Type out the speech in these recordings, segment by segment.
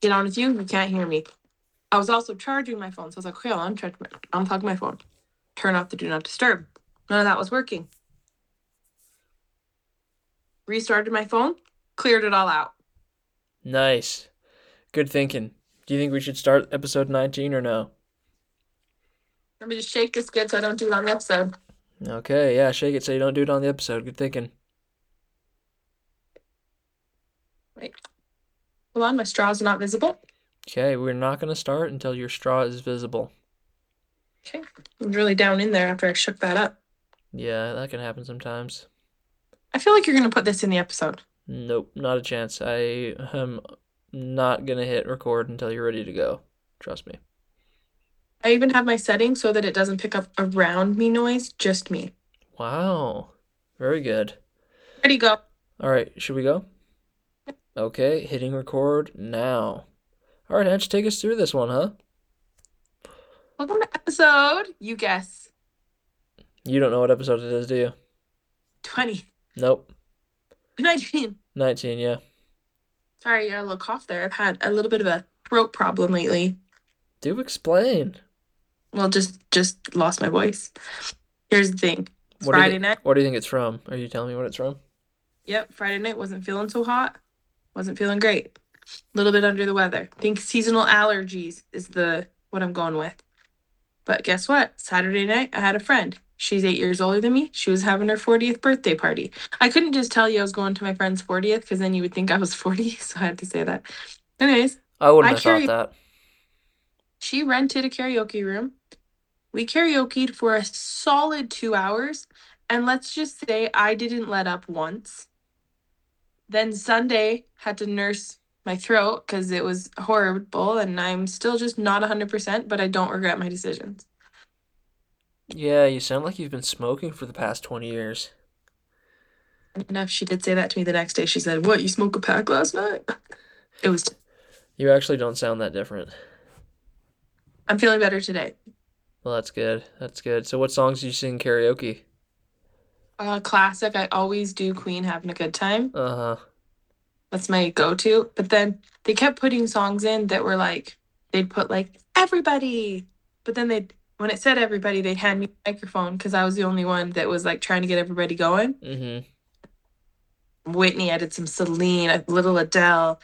Get on with you. You can't hear me. I was also charging my phone, so I was like, okay, I'll uncharge my, unplug my phone, turn off the do not disturb. None of that was working. Restarted my phone, cleared it all out. Nice. Good thinking. Do you think we should start episode 19 or no? Let me just shake this good so I don't do it on the episode. Okay, yeah, shake it so you don't do it on the episode. Good thinking. Wait. Hold on, my straws are not visible. Okay, we're not going to start until your straw is visible. Okay. Was really down in there after I shook that up. Yeah, that can happen sometimes. I feel like you're going to put this in the episode. Nope, not a chance. I am not going to hit record until you're ready to go. Trust me. I even have my settings so that it doesn't pick up around me noise, just me. Wow. Very good. Ready, go. All right, should we go? Okay, hitting record now. All right, Hatch, take us through this one, huh? Welcome to episode, you guess, You don't know what episode it is, do you? 20. Nope. 19. 19, yeah. Sorry, I got a little cough there. I've had a little bit of a throat problem lately. Do explain. Well, just just lost my voice. Here's the thing. It's What do you Friday night. What do you think it's from? Are you telling me what it's from? Yep, Friday night wasn't feeling so hot. Wasn't feeling great. A little bit under the weather. think seasonal allergies is the what I'm going with. But guess what? Saturday night I had a friend. She's eight years older than me. She was having her 40th birthday party. I couldn't just tell you I was going to my friend's 40th because then you would think I was 40. So I had to say that. Anyways, I wouldn't I have thought that. she rented a karaoke room. We karaokeed for a solid two hours. And let's just say I didn't let up once. Then Sunday had to nurse my throat because it was horrible. And I'm still just not 100%, but I don't regret my decisions. Yeah, you sound like you've been smoking for the past 20 years. Enough, she did say that to me the next day. She said, What, you smoked a pack last night? It was, You actually don't sound that different. I'm feeling better today. Well, that's good. That's good. So, what songs do you sing karaoke? Uh, classic. I always do Queen having a good time. Uh huh. That's my go-to. But then they kept putting songs in that were like they'd put like everybody, but then they'd when it said everybody, they'd hand me a microphone because I was the only one that was like trying to get everybody going. Mm Whitney, I did some Celine, a little Adele,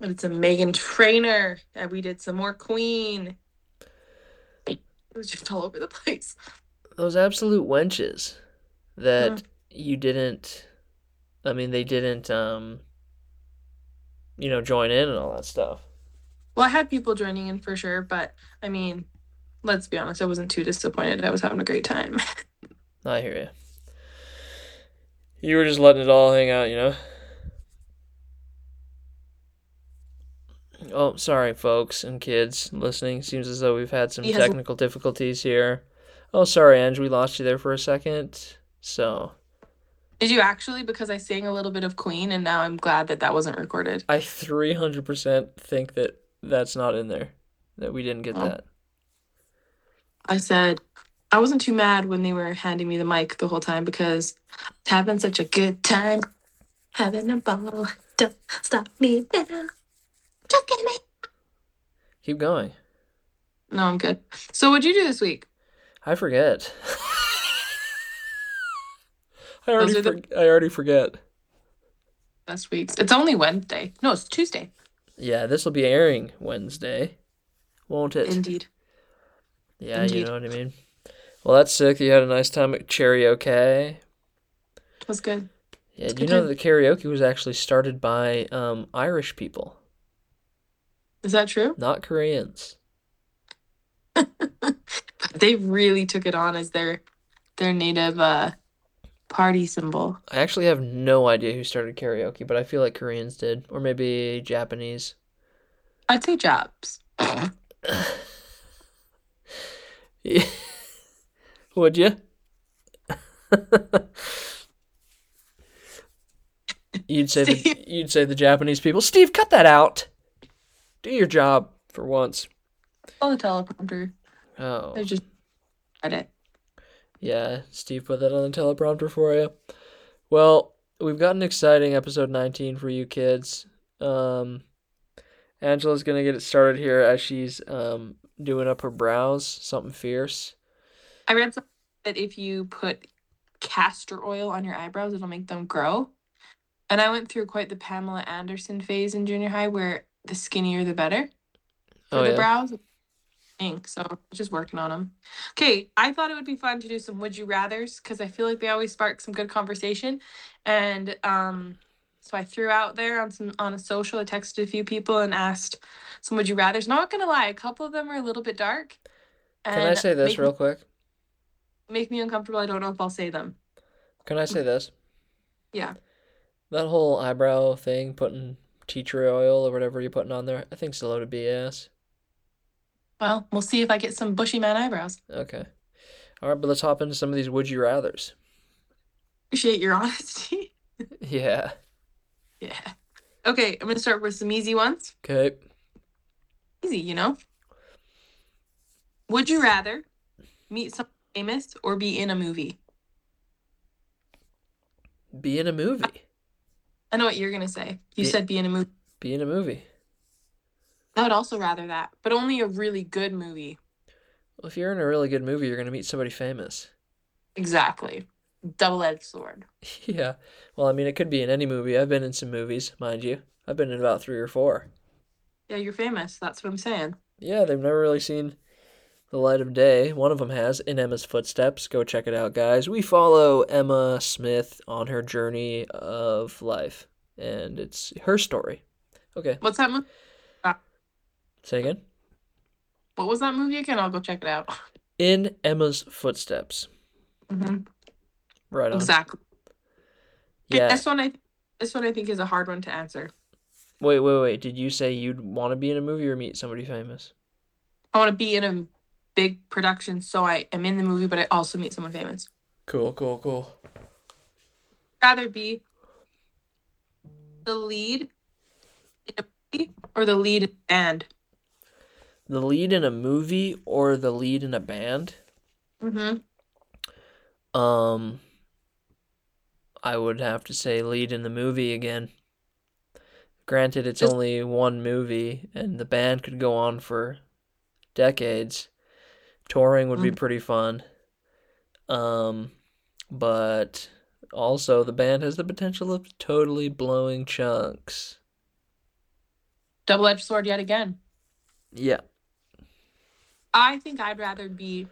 I did some Meghan Trainor, and we did some more Queen. It was just all over the place. Those absolute wenches that Mhm. you didn't, I mean, they didn't, um, you know, join in and all that stuff. Well, I had people joining in for sure, but I mean, let's be honest, I wasn't too disappointed. I was having a great time. I hear you. You were just letting it all hang out, you know? Oh, sorry, folks and kids listening. Seems as though we've had some technical difficulties here. Oh, sorry, Ange, we lost you there for a second. So, Did you actually? Because I sang a little bit of Queen, and now I'm glad that that wasn't recorded. I 300% think that that's not in there, that we didn't get Oh. that. I said I wasn't too mad when they were handing me the mic the whole time because having such a good time, having a ball. Don't stop me now. Just get me. Keep going. No, I'm good. So, what'd you do this week? I forget. I already, Those are the- I already forget. Last week's. It's only Wednesday. No, it's Tuesday. Yeah, this will be airing Wednesday, won't it? Indeed. Yeah, you know what I mean. Well, that's sick. You had a nice time at karaoke. It was good. Yeah, It's do you know time. that karaoke was actually started by um, Irish people, Is that true? not Koreans? They really took it on as their their native uh party symbol. I actually have no idea who started karaoke, but I feel like Koreans did, or maybe Japanese. I'd say Japs. Yeah. Would you? You'd say the you'd say the Japanese people. Steve, cut that out. Do your job for once. On the teleprompter. Oh, I just read it. Yeah. Steve put that on the teleprompter for you. Well, we've got an exciting episode 19 for you kids. Um, Angela's gonna get it started here as she's um doing up her brows, something fierce. I read something that if you put castor oil on your eyebrows, it'll make them grow. And I went through quite the Pamela Anderson phase in junior high where the skinnier the better for Oh the yeah. brows. Ink, so just working on them. Okay, I thought it would be fun to do some would you rather's because I feel like they always spark some good conversation. And um, so I threw out there on some on a social. I texted a few people and asked some would you rather's. Not gonna lie, a couple of them are a little bit dark. Can I say this real quick? make me uncomfortable. I don't know if I'll say them. Can I say this? Yeah. That whole eyebrow thing, putting tea tree oil or whatever you're putting on there, I think it's a load of BS. Well, we'll see if I get some bushy man eyebrows. Okay. All right, but let's hop into some of these would you rathers. Appreciate your honesty. Yeah. yeah. Okay, I'm gonna start with some easy ones. Okay. Easy, you know. Would you rather meet someone famous or be in a movie? Be in a movie. I know what you're gonna say. You Be- said be in a movie. Be in a movie. I would also rather that, but only a really good movie. Well, if you're in a really good movie, you're gonna meet somebody famous. Exactly. Double-edged sword. Yeah. Well, I mean, it could be in any movie. I've been in some movies, mind you. I've been in about three or four. Yeah, you're famous. That's what I'm saying. Yeah, they've never really seen the light of day. One of them has, In Emma's Footsteps. Go check it out, guys. We follow Emma Smith on her journey of life, and it's her story. Okay, What's that movie? Say again. What was that movie again? I'll go check it out. In Emma's Footsteps. hmm Right on. Exactly. Yeah. This one I this one I think is a hard one to answer. Wait, wait, wait. Did you say you'd want to be in a movie or meet somebody famous? I want to be in a big production, so I am in the movie, but I also meet someone famous. Cool, cool, cool. Rather be the lead in a movie or the lead in a band. The lead in a movie or the lead in a band? Mm-hmm. Um, I would have to say lead in the movie again. Granted, it's Just- only one movie, and the band could go on for decades. Touring would be Mhm. pretty fun. Um, but also the band has the potential of totally blowing chunks. Double-edged sword yet again. Yeah. I think I'd rather be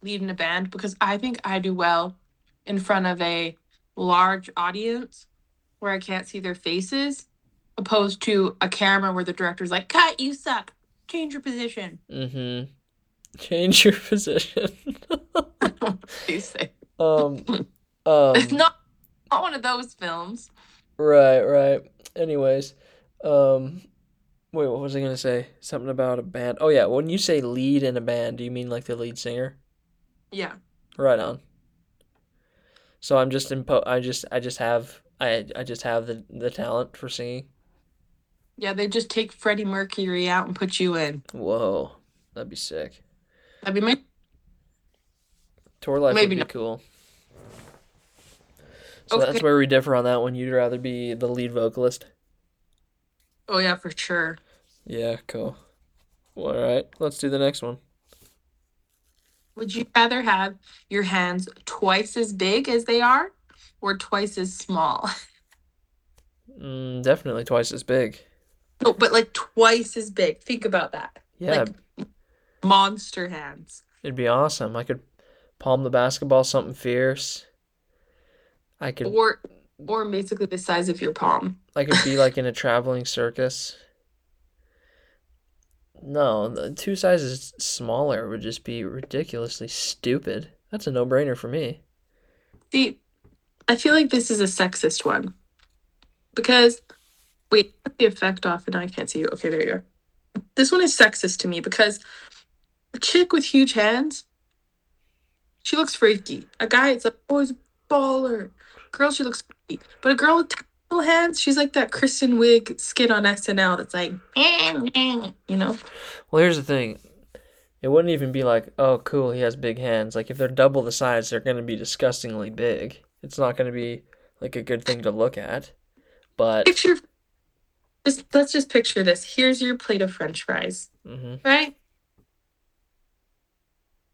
leading a band because I think I do well in front of a large audience where I can't see their faces, opposed to a camera where the director's like, "Cut, you suck. Change your position." Mm-hmm. Change your position. Um, um, it's not not one of those films. Right, right. Anyways, um, wait, what was I gonna say? Something about a band. Oh yeah, when you say lead in a band, do you mean like the lead singer? Yeah. Right on. So I'm just impo I just I just have I I just have the the talent for singing. Yeah, they just take Freddie Mercury out and put you in. Whoa, that'd be sick. That'd be my Tour life would Maybe be not. cool. So that's where we differ on that one. You'd rather be the lead vocalist. Oh yeah, for sure. Yeah, cool. All right, let's do the next one. Would you rather have your hands twice as big as they are or twice as small? Mm, definitely twice as big. No, but like twice as big. Think about that. Yeah, Like monster hands. It'd be awesome. I could palm the basketball something fierce. I could Or or basically the size of your palm. I could be like in a traveling circus. No, the two sizes smaller would just be ridiculously stupid. That's a no-brainer for me. See, I feel like this is a sexist one. Because wait, put the effect off and I can't see you. Okay, there you are. This one is sexist to me because a chick with huge hands, she looks freaky. A guy, it's like, oh, he's a baller. Girl, she looks freaky. But a girl with little hands, she's like that Kristen Wiig skit on SNL that's like, you know? Well, here's the thing. It wouldn't even be like, oh, cool, he has big hands. Like if they're double the size, they're going to be disgustingly big. It's not going to be like a good thing to look at. But Picture Just let's just picture this. Here's your plate of French fries, hmm right?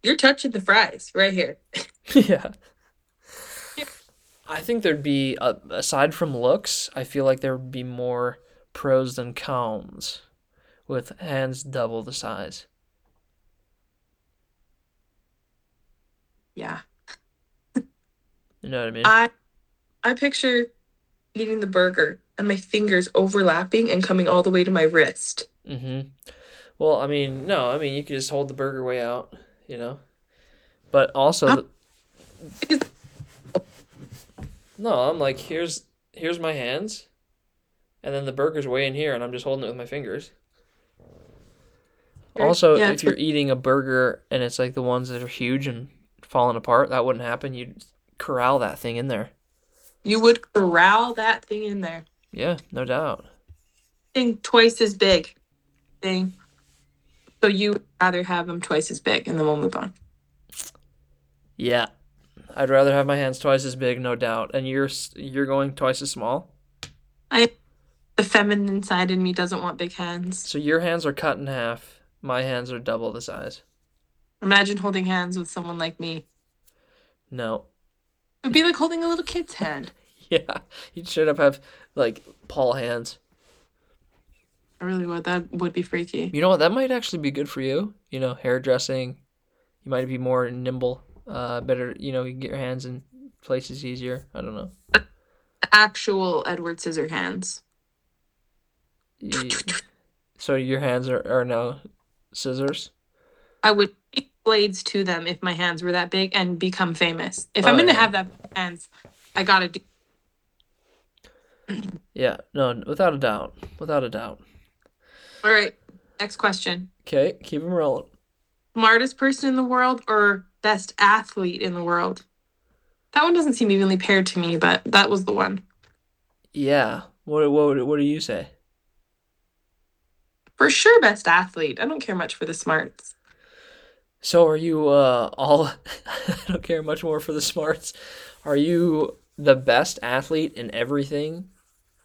You're touching the fries right here. Yeah. I think there'd be, uh, aside from looks, I feel like there would be more pros than cons with hands double the size. Yeah. You know what I mean? I I picture eating the burger and my fingers overlapping and coming all the way to my wrist. Mm-hmm. Well, I mean, no, I mean, you could just hold the burger way out, you know? But also, the, no, I'm like, here's here's my hands, and then the burger's way in here, and I'm just holding it with my fingers. Also, yeah, if you're eating a burger and it's like the ones that are huge and falling apart, that wouldn't happen. You'd corral that thing in there. you would corral that thing in there. Yeah, no doubt. Thing twice as big. Thing. So you rather have them twice as big, and then we'll move on. Yeah, I'd rather have my hands twice as big, no doubt. And you're you're going twice as small. I the feminine side in me doesn't want big hands. So your hands are cut in half. My hands are double the size. Imagine holding hands with someone like me. No. It would be like holding a little kid's hand. Yeah, you'd straight up have like Paul hands. I really would. That would be freaky. You know what? That might actually be good for you. You know, hairdressing. You might be more nimble. Uh, better. You know, you can get your hands in places easier. I don't know. Actual Edward Scissorhands. You- So your hands are, are now scissors. I would blades to them if my hands were that big and become famous. If Oh, I'm gonna yeah. have that hands, I gotta do. Yeah, no, without a doubt. Without a doubt. All right. Next question. Okay, keep them rolling. Smartest person in the world or best athlete in the world? That one doesn't seem evenly paired to me, but that was the one. Yeah. What what what do you say? For sure, best athlete. I don't care much for the smarts. So are you uh all I don't care much more for the smarts. Are you the best athlete in everything?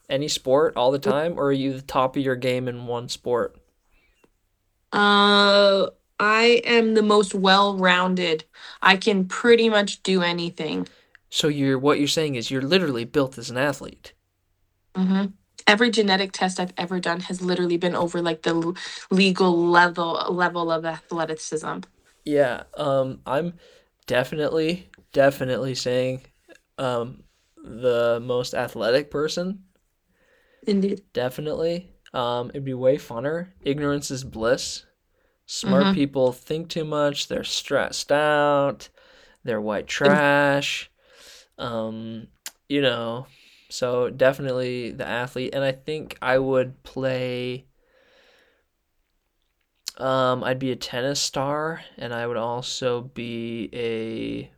Any sport all the time or are you the top of your game in one sport? Uh, I am the most well-rounded. I can pretty much do anything. So you're what you're saying is you're literally built as an athlete. hmm Every genetic test I've ever done has literally been over like the l- legal level level of athleticism. Yeah, um I'm definitely definitely saying um the most athletic person Indeed. Definitely. Um, it'd be way funner. Ignorance is bliss. Smart Mhm. people think too much. They're stressed out. They're white trash. Um, you know, so definitely the athlete. And I think I would play. Um, I'd be a tennis star, and I would also be a.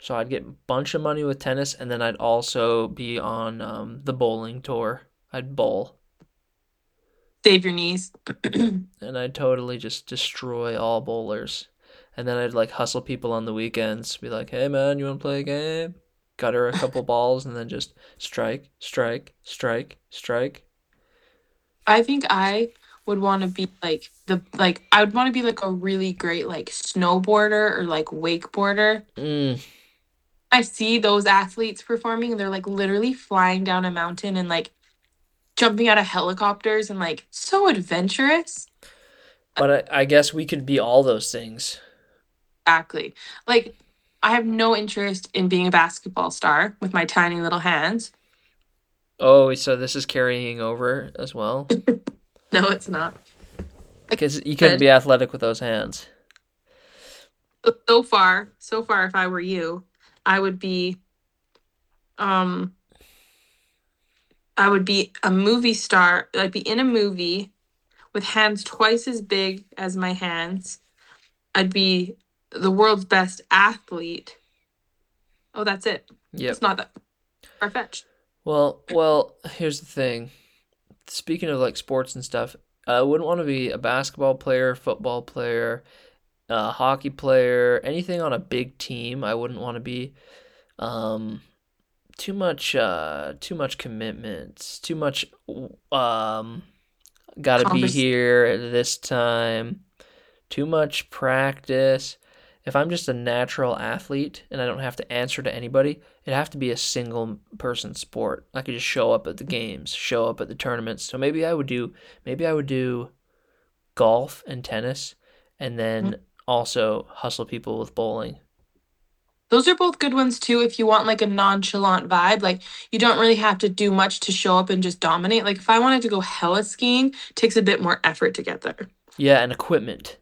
So I'd get a bunch of money with tennis, and then I'd also be on um, the bowling tour. I'd bowl, Save your knees. and I'd totally just destroy all bowlers. And then I'd like hustle people on the weekends, be like, "Hey man, you want to play a game?" Gutter a couple balls, and then just strike, strike, strike, strike. I think I would want to be like the like I would want to be like a really great like snowboarder or like wakeboarder. Mm, I see those athletes performing and they're like literally flying down a mountain and like jumping out of helicopters and like so adventurous. but I, I guess we could be all those things. Exactly. Like I have no interest in being a basketball star with my tiny little hands. Oh, so this is carrying over as well, No, it's not. because you couldn't be athletic with those hands. So- So far, so far if I were you, I would be um I would be a movie star. I'd be in a movie with hands twice as big as my hands. I'd be the world's best athlete. Oh, that's it. Yep. It's not that far fetched. Well, well, here's the thing. Speaking of like sports and stuff, I wouldn't want to be a basketball player, football player, a hockey player, anything on a big team. I wouldn't want to be, um, too much uh too much commitments, too much um gotta be here at this time, too much practice. If I'm just a natural athlete and I don't have to answer to anybody, it'd have to be a single person sport. I could just show up at the games, show up at the tournaments. So maybe I would do maybe I would do golf and tennis and then also hustle people with bowling. Those are both good ones too if you want like a nonchalant vibe. Like you don't really have to do much to show up and just dominate. Like if I wanted to go hella skiing, it takes a bit more effort to get there. Yeah, and equipment.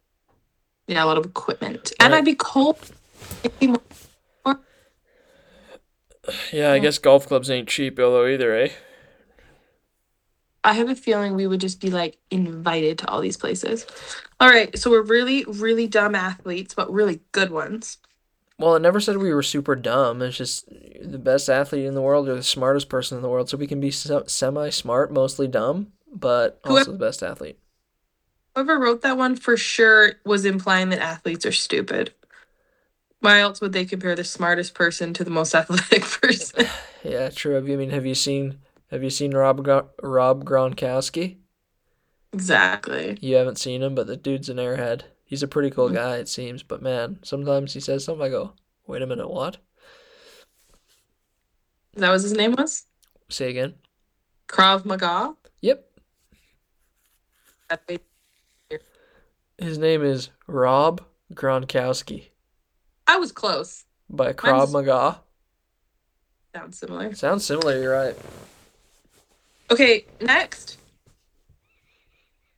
Yeah, a lot of equipment. And Right. I'd be cold. It'd be more- Yeah, I guess golf clubs ain't cheap though either, eh? I have a feeling we would just be like invited to all these places. All right, so we're really, really dumb athletes, but really good ones. Well, it never said we were super dumb. It's just the best athlete in the world or the smartest person in the world. So we can be se- semi-smart, mostly dumb, but Whoever- also the best athlete. Whoever wrote that one for sure was implying that athletes are stupid. Why else would they compare the smartest person to the most athletic person? Yeah, true. I mean have you seen have you seen Rob Rob Gronkowski? exactly. You haven't seen him, but the dude's an airhead. He's a pretty cool Mm. guy, it seems. But man, sometimes he says something. I go, wait a minute, what? Is that what his name was? Say again. Krav Maga? Yep. His name is Rob Gronkowski I was close. by Krav Mine's- Maga. Sounds similar. Sounds similar. You're right. Okay, next.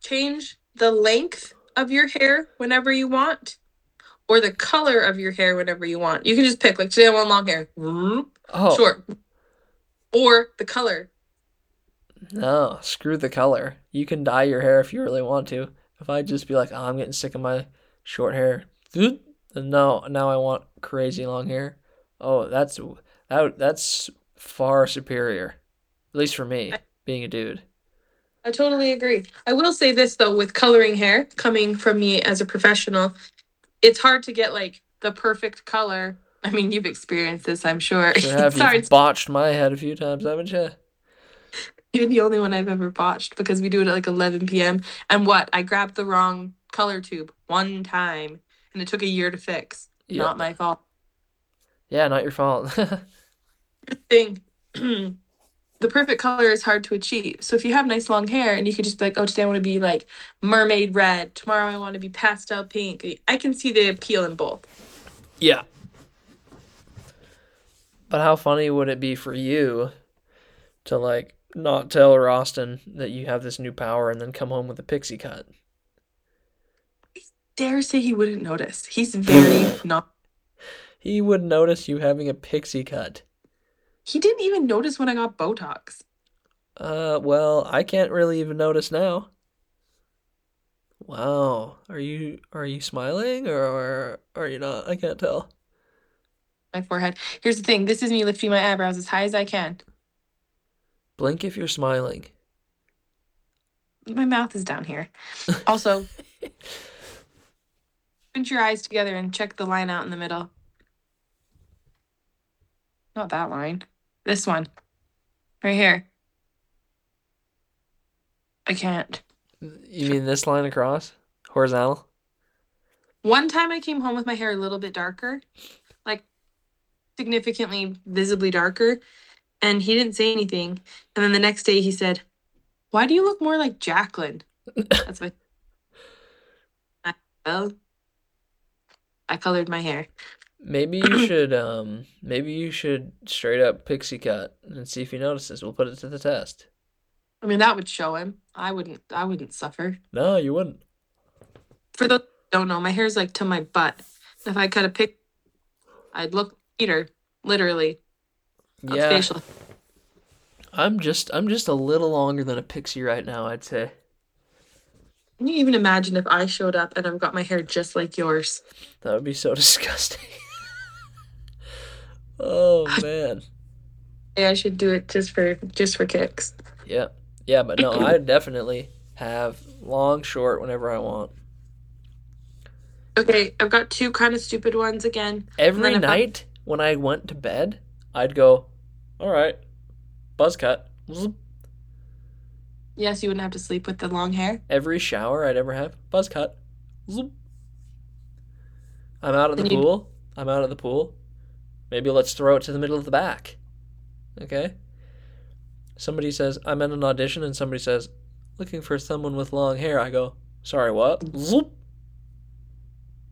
Change the length of your hair whenever you want, or the color of your hair whenever you want. You can just pick, like, today I want long hair. Oh Short. Or the color. no! Screw the color. You can dye your hair if you really want to. If I just be like, oh, I'm getting sick of my short hair, then no, now I want crazy long hair. Oh, that's that that's far superior, at least for me, being a dude. I totally agree. I will say this though, with coloring hair, coming from me as a professional, it's hard to get like the perfect color. I mean, you've experienced this, I'm sure. Sure have Sorry, you botched my head a few times, haven't you? you're the only one I've ever botched because we do it at like 11 p.m. And what? I grabbed the wrong color tube one time, and it took a year to fix. Yeah. Not my fault. Yeah, not your fault. Thing. the perfect color is hard to achieve. So if you have nice long hair and you could just be like, oh, today I want to be like mermaid red. Tomorrow I want to be pastel pink. I can see the appeal in both. Yeah. But how funny would it be for you to like not tell Roston that you have this new power and then come home with a pixie cut? I dare say he wouldn't notice. He's very not. He would notice you having a pixie cut. He didn't even notice when I got Botox. Uh, well, I can't really even notice now. Wow. Are you are you smiling or, are you not? I can't tell. My forehead. Here's the thing. This is me lifting my eyebrows as high as I can. Blink if you're smiling. My mouth is down here. Also, put your eyes together and check the line out in the middle. Not that line. This one. Right here. I can't. You mean this line across? Horizontal? One time I came home with my hair a little bit darker, like significantly visibly darker, and he didn't say anything. And then the next day he said, Why do you look more like Jacqueline? That's what I well I colored my hair. Maybe you should um maybe you should straight up pixie cut and see if he notices. We'll put it to the test. I mean that would show him. I wouldn't I wouldn't suffer. No, you wouldn't. For those who don't know, my hair's like to my butt. If I cut a pic I'd look Peter, literally. Yeah. facial. I'm just I'm just a little longer than a pixie right now, I'd say. Can you even imagine if I showed up and I've got my hair just like yours? That would be so disgusting. Oh man. Yeah, I should do it just for just for kicks. Yeah. Yeah, but no, I definitely have long, short whenever I want. Okay, I've got two kind of stupid ones again. Every if I- night when I went to bed, I'd go, All right. Buzz cut. Yes, you wouldn't have to sleep with the long hair. Every shower I'd ever have, buzz cut. I'm out of the pool. I'm out of the pool. Maybe let's throw it to the middle of the back. Okay? Somebody says, I'm at an audition, and somebody says, looking for someone with long hair. I go, sorry, what? Zoop.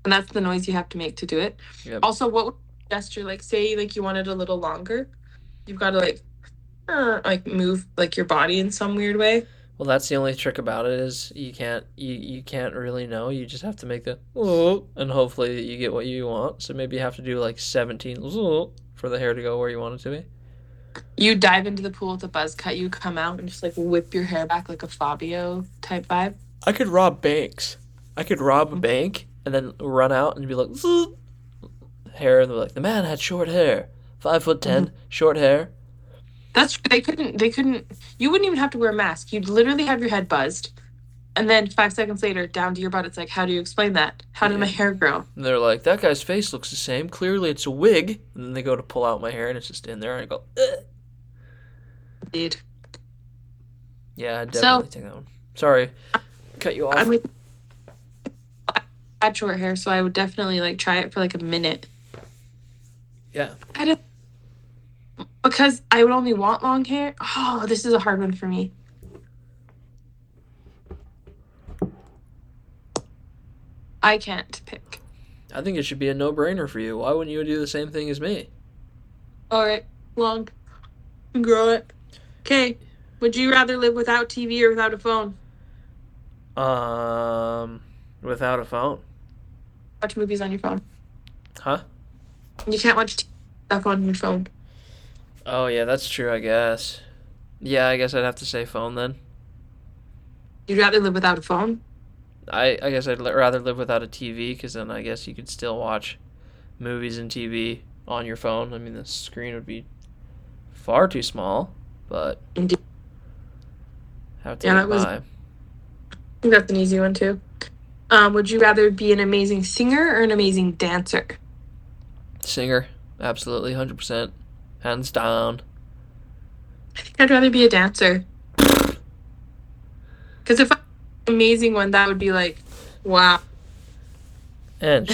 And that's the noise you have to make to do it. Yep. Also, what would gesture like say like you want it a little longer? You've got to like uh, like move like your body in some weird way. Well, that's the only trick about it is you can't you, you can't really know. You just have to make the "Ooh," and hopefully you get what you want. So maybe you have to do like 17 "Ooh," for the hair to go where you want it to be. You dive into the pool with a buzz cut, you come out and just like whip your hair back like a Fabio type vibe. I could rob banks. I could rob a mm-hmm. bank and then run out and be like "Zoop." hair and they're like the man had short hair, five foot 10 mm-hmm. short hair. That's true. They couldn't. They couldn't. You wouldn't even have to wear a mask. You'd literally have your head buzzed, and then five seconds later, down to your butt. It's like, how do you explain that? How did my hair grow? And they're like that guy's face looks the same. Clearly it's a wig. And then they go to pull out my hair and it's just in there and I go. "Ugh." Indeed. Yeah, I'd So- definitely take that one. Sorry, cut you off. I mean, I had short hair, so I would definitely like try it for like a minute. yeah. I did because I would only want long hair. Oh, this is a hard one for me. I can't pick. I think it should be a no-brainer for you. Why wouldn't you do the same thing as me? All right, long, grow it. Okay. Would you rather live without TV or without a phone? Um, without a phone, Watch movies on your phone. huh? You can't watch TV stuff on your phone. Oh yeah, that's true. I guess. Yeah, I guess I'd have to say phone then. You'd rather live without a phone? I I guess I'd li- rather live without a TV because then I guess you could still watch movies and TV on your phone. I mean, the screen would be far too small, but Indeed. have to Yeah, that was-. I think that's an easy one too. Um, would you rather be an amazing singer or an amazing dancer? Singer, absolutely, hundred percent, hands down. I think I'd rather be a dancer. Because if I'm an amazing one, that would be like, wow. And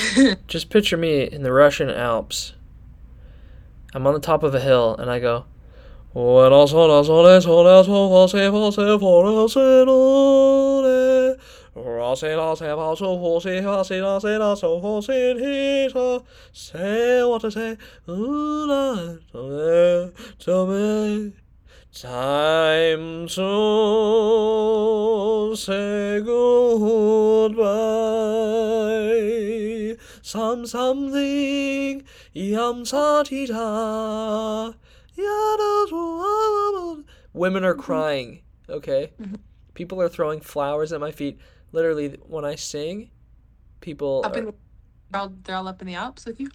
just picture me in the Russian Alps. I'm on the top of a hill and I go, "When I I saw I saw I saw I saw I saw I saw I saw I Say what I say. Ooh, nah, to me, to. Time to say goodbye. Some something yam satita. Women are crying. Okay, people are throwing flowers at my feet literally when i sing people Up are- in the, they're, all, they're all up in the Alps with you?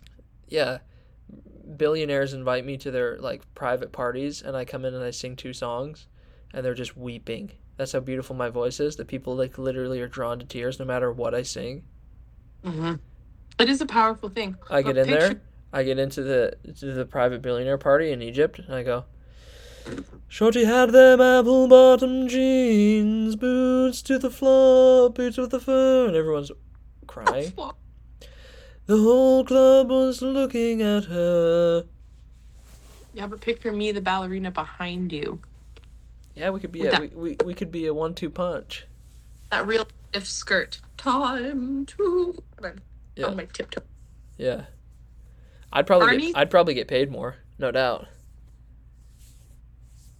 yeah billionaires invite me to their like private parties and i come in and i sing two songs and they're just weeping that's how beautiful my voice is that people like literally are drawn to tears no matter what i sing Mm-hmm. It is a powerful thing. i But get in there i get into the to the private billionaire party in egypt and i go Shorty had them apple bottom jeans, boots to the floor, boots with the fur, and everyone's crying. The whole club was looking at her. Yeah, but picture of me, the ballerina behind you. Yeah, we could be a, we, we, we could be a one-two punch. That real stiff skirt. Time to. Yeah. On my tiptoe. Yeah. I'd probably Arnie? get, I'd probably get paid more, no doubt.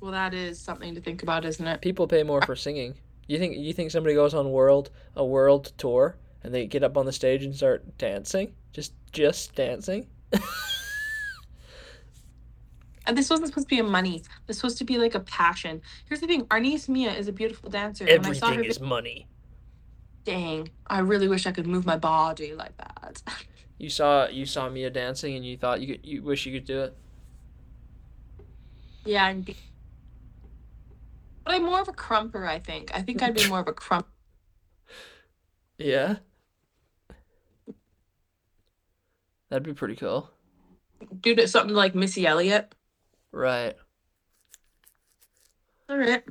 Well, that is something to think about, isn't it? People pay more for singing. You think you think somebody goes on world a world tour and they get up on the stage and start dancing? Just just dancing? And this wasn't supposed to be a money. This was supposed to be like a passion. Here's the thing: Arnice Mia is a beautiful dancer. and When I saw her, Everything is money. dang, I really wish I could move my body like that. You saw you saw Mia dancing and you thought you could you wish you could do it. yeah. Be- but I'm more of a krumper. I think. I think I'd be more of a krump. Yeah. That'd be pretty cool. Do something like Missy Elliott. Right. All right.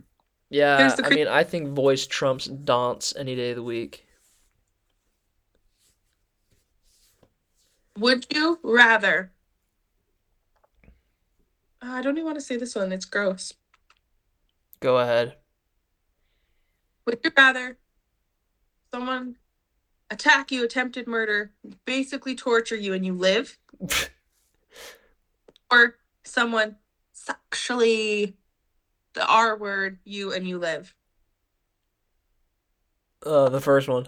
Yeah, Here's the I mean, I think voice trumps dance any day of the week. Would you rather? Uh, I don't even want to say this one. It's gross. Go ahead. Would you rather someone attack you, attempted murder, basically torture you, and you live, or someone sexually the R word you and you live? Uh, the first one.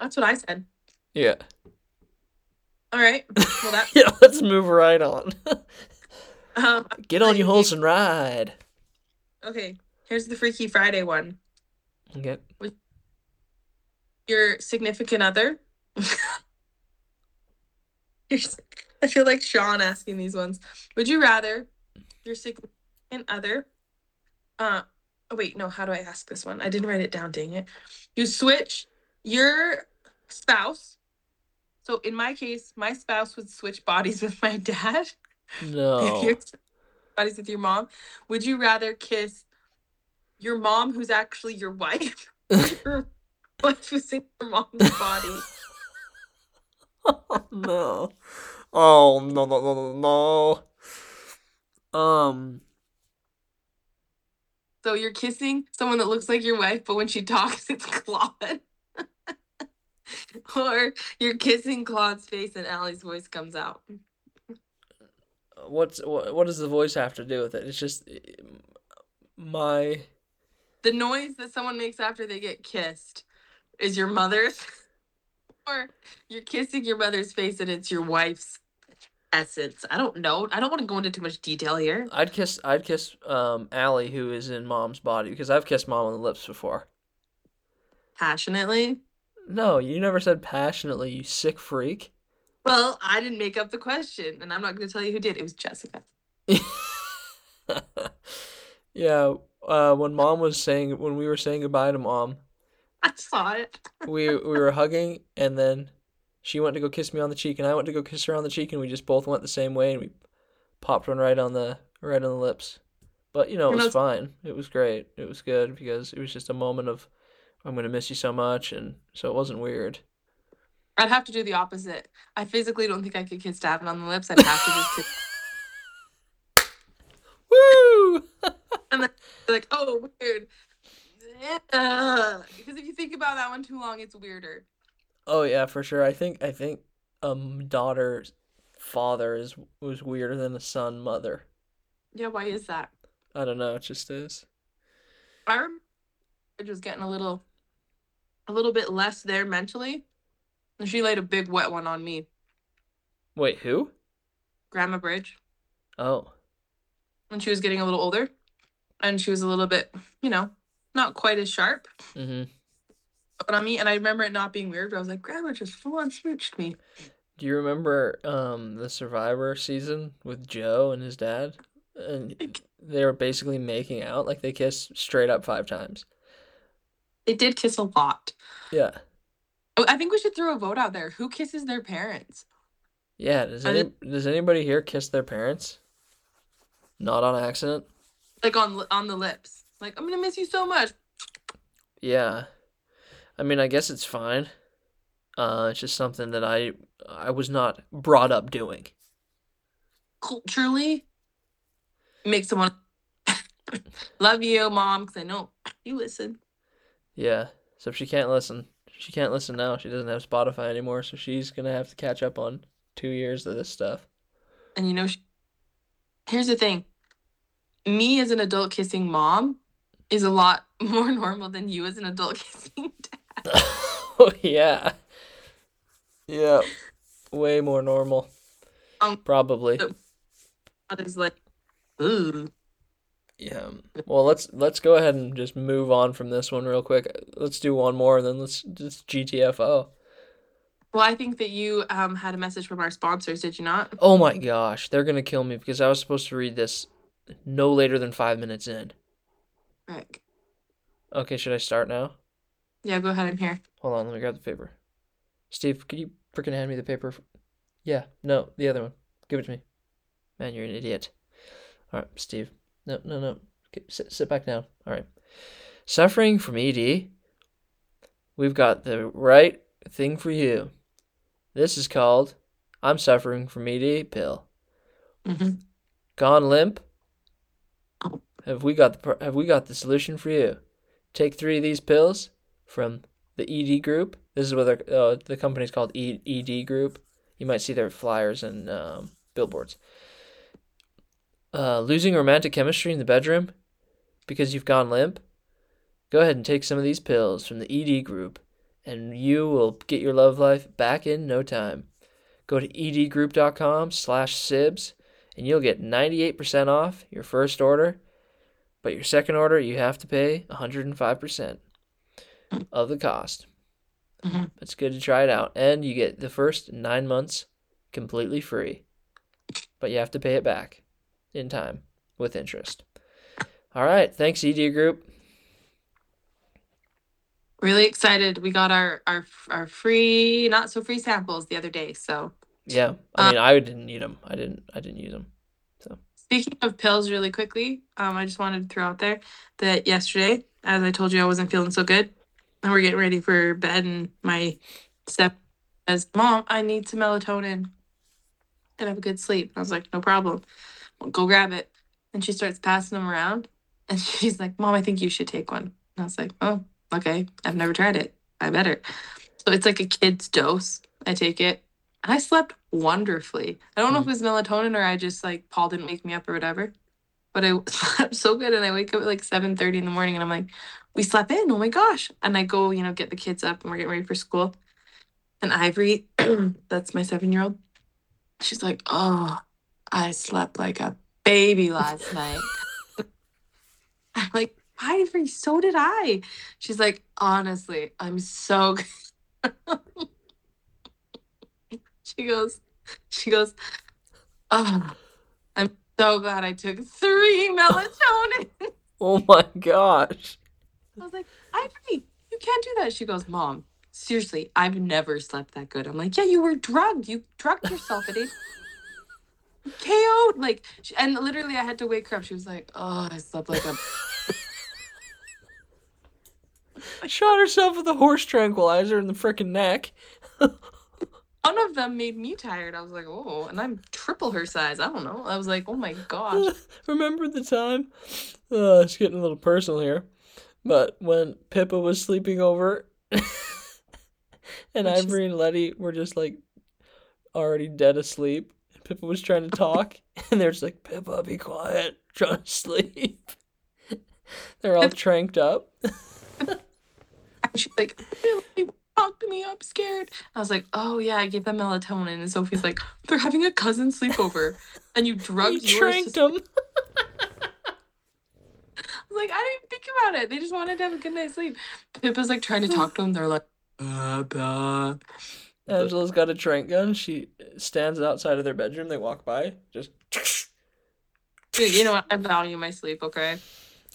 That's what I said. Yeah. All right. Well, that Yeah, let's move right on. um, Get on your horse and ride. Okay. Here's the Freaky Friday one. Okay. Your significant other. I feel like Sean asking these ones. Would you rather your significant other? Uh, oh wait, no. How do I ask this one? I didn't write it down. Dang it! You switch your spouse. So in my case, my spouse would switch bodies with my dad. No. If with your mom, would you rather kiss your mom, who's actually your wife, or wife who's in your mom's body? no. Oh no no no no no. Um. So you're kissing someone that looks like your wife, but when she talks, it's Claude. or you're kissing Claude's face and Allie's voice comes out. What's what? What does the voice have to do with it? It's just my. The noise that someone makes after they get kissed is your mother's. or you're kissing your mother's face and it's your wife's essence. I don't know. I don't want to go into too much detail here. I'd kiss. I'd kiss um Allie, who is in mom's body, because I've kissed mom on the lips before. Passionately. No, you never said passionately. You sick freak. Well, I didn't make up the question, and I'm not going to tell you who did. It was Jessica. yeah. Uh, when mom was saying when we were saying goodbye to mom, I saw it. we we were hugging, and then she went to go kiss me on the cheek, and I went to go kiss her on the cheek, and we just both went the same way, and we popped one right on the right on the lips. But you know, it was fine. It was great. It was good because it was just a moment of I'm gonna miss you so much, and so it wasn't weird. I'd have to do the opposite. I physically don't think I could kiss Davin on the lips. I'd have to just kiss. Woo! like, oh, weird. Yeah. Because if you think about that one too long, it's weirder. Oh yeah, for sure. I think I think um daughter's father is was weirder than a son mother. Yeah, why is that? I don't know. It just is. I remember just getting a little, a little bit less there mentally, and she laid a big wet one on me, Wait, who? Grandma Bridge, Oh. when she was getting a little older, and she was a little bit, you know, not quite as sharp. Mm-hmm. But on me, and I remember it not being weird. But I was like, Grandma just full on smooched me. Do you remember um the Survivor season with Joe and his dad? And they were basically making out, like they kissed straight up five times. They did kiss a lot. Yeah. Oh, I think we should throw a vote out there. Who kisses their parents? Yeah. Does any does anybody here kiss their parents? Not on accident? Like on on the lips. Like I'm gonna miss you so much. Yeah. I mean, I guess it's fine. Uh, it's just something that I I was not brought up doing. Culturally, make someone love you, mom, because I know you listen. Yeah. So if she can't listen, she can't listen now. She doesn't have Spotify anymore, so she's gonna have to catch up on two years of this stuff. And you know, she... here's the thing. Me as an adult kissing mom is a lot more normal than you as an adult kissing dad. oh yeah. Yeah. Way more normal. Um, Probably. so- Others like, ooh. Yeah. Well, let's let's go ahead and just move on from this one real quick. Let's do one more and then let's just GTFO. Well, I think that you um had a message from our sponsors, did you not? Oh my gosh, they're gonna kill me because I was supposed to read this no later than five minutes in. Right. Okay, should I start now? Yeah, go ahead. I'm here. Hold on, let me grab the paper. Steve, could you freaking hand me the paper? Yeah, no, the other one. Give it to me. Man, you're an idiot. All right, Steve. No, no, no. Okay, sit, sit back down. All right. Suffering from ED? We've got the right thing for you. This is called I'm suffering from ED pill. Mhm. Gone limp? Have we got the have we got the solution for you? Take three of these pills from the ED group. This is what uh, the company's called ED Group. You might see their flyers and um, billboards. Uh, losing romantic chemistry in the bedroom because you've gone limp. Go ahead and take some of these pills from the ED Group, and you will get your love life back in no time. Go to edgroup.com slash sibs and you'll get 98% off your first order. But your second order, you have to pay 105% of the cost. Mhm. It's good to try it out. And you get the first nine months completely free. But you have to pay it back in time with interest. All right. Thanks, ED Group. Really excited. We got our our our free, not so free samples the other day. So Yeah. I mean, I didn't need them. I didn't. I didn't use them. So speaking of pills, really quickly, um, I just wanted to throw out there that yesterday, as I told you, I wasn't feeling so good, and we're getting ready for bed, and my step says, "Mom, I need some melatonin and have a good sleep." I was like, "No problem, go grab it." And she starts passing them around, and she's like, "Mom, I think you should take one." And I was like, "Oh, okay. I've never tried it. I better." So it's like a kid's dose. I take it. And I slept wonderfully. I don't know if mm. it was melatonin or I just like Paul didn't wake me up or whatever. But I slept so good and I wake up at like 7:30 in the morning and I'm like, we slept in. Oh my gosh. And I go, you know, get the kids up and we're getting ready for school. And Ivory, that's my seven-year-old, she's like, Oh, I slept like a baby last night. I'm like, Ivory, so did I. She's like, honestly, I'm so she goes, she goes, oh, I'm so glad I took three melatonin. Oh my gosh. I was like, Ivory, you can't do that. She goes, Mom, seriously, I've never slept that good. I'm like, yeah, you were drugged. You drugged yourself at eight. KO'd. Like, sh- and literally, I had to wake her up. She was like, oh, I slept like a. Shot herself with a horse tranquilizer in the freaking neck. One of them made me tired. I was like, oh, and I'm triple her size. I don't know. I was like, oh my gosh. Remember the time? Uh, it's getting a little personal here. But when Pippa was sleeping over and she Ivory and Letty were just like already dead asleep. Pippa was trying to talk and they're just like, Pippa, be quiet. trying to sleep. They're all tranked up. She's like, really fucked me up, scared. I was like, oh yeah, I gave them melatonin. And Sophie's like, they're having a cousin sleepover, and you You drugged yours. tranked them. I was like, I didn't even think about it. They just wanted to have a good night's sleep. Pippa's like trying to talk to them. They're like, uh. Angela's got a trank gun. She stands outside of their bedroom. They walk by. Just. Dude, you know what? I value my sleep. Okay.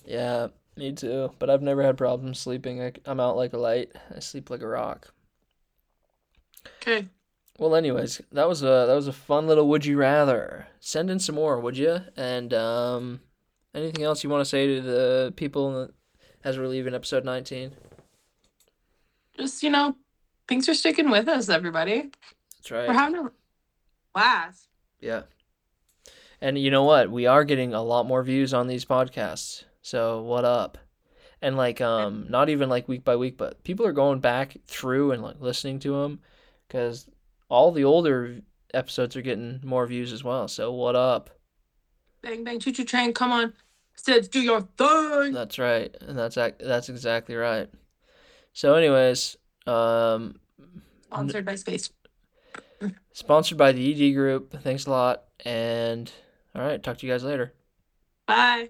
Yeah, me too. But I've never had problems sleeping. I, I'm out like a light. I sleep like a rock. Okay. Well, anyways, that was a that was a fun little would you rather. Send in some more, would you? And um, anything else you want to say to the people as we're leaving episode 19? Just you know, thanks for sticking with us, everybody. That's right. We're having a blast. Yeah. And you know what? We are getting a lot more views on these podcasts. So what up? And like um not even like week by week, but people are going back through and like listening to them cuz all the older episodes are getting more views as well. So what up? Bang bang choo choo train. Come on, Sid, do your thing. That's right. And that's ac- that's exactly right. So anyways, um Sponsored by Space. sponsored by the ED group. Thanks a lot and all right, talk to you guys later. Bye.